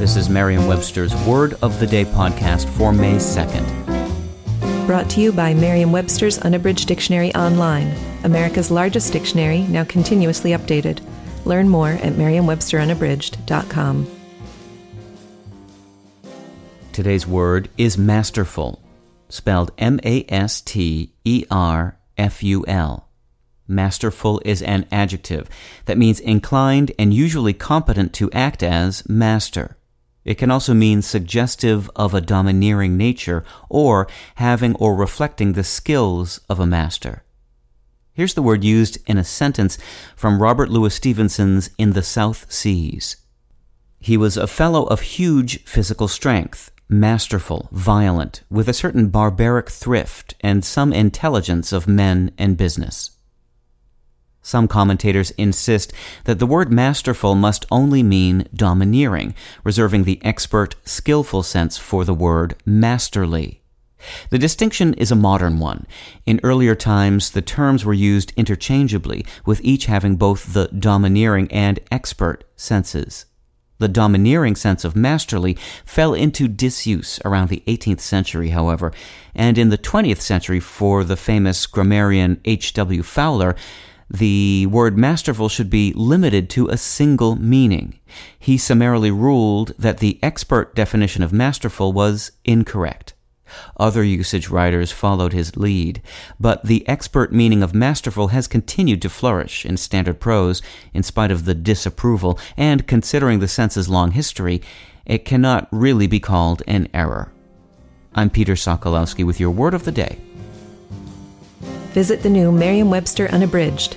This is Merriam Webster's Word of the Day podcast for May 2nd. Brought to you by Merriam Webster's Unabridged Dictionary Online, America's largest dictionary, now continuously updated. Learn more at merriam-websterunabridged.com. Today's word is masterful, spelled M A S T E R F U L. Masterful is an adjective that means inclined and usually competent to act as master. It can also mean suggestive of a domineering nature or having or reflecting the skills of a master. Here's the word used in a sentence from Robert Louis Stevenson's In the South Seas. He was a fellow of huge physical strength, masterful, violent, with a certain barbaric thrift and some intelligence of men and business. Some commentators insist that the word masterful must only mean domineering, reserving the expert, skillful sense for the word masterly. The distinction is a modern one. In earlier times, the terms were used interchangeably, with each having both the domineering and expert senses. The domineering sense of masterly fell into disuse around the 18th century, however, and in the 20th century, for the famous grammarian H.W. Fowler, the word masterful should be limited to a single meaning. He summarily ruled that the expert definition of masterful was incorrect. Other usage writers followed his lead, but the expert meaning of masterful has continued to flourish in standard prose in spite of the disapproval, and considering the sense's long history, it cannot really be called an error. I'm Peter Sokolowski with your word of the day. Visit the new Merriam Webster Unabridged,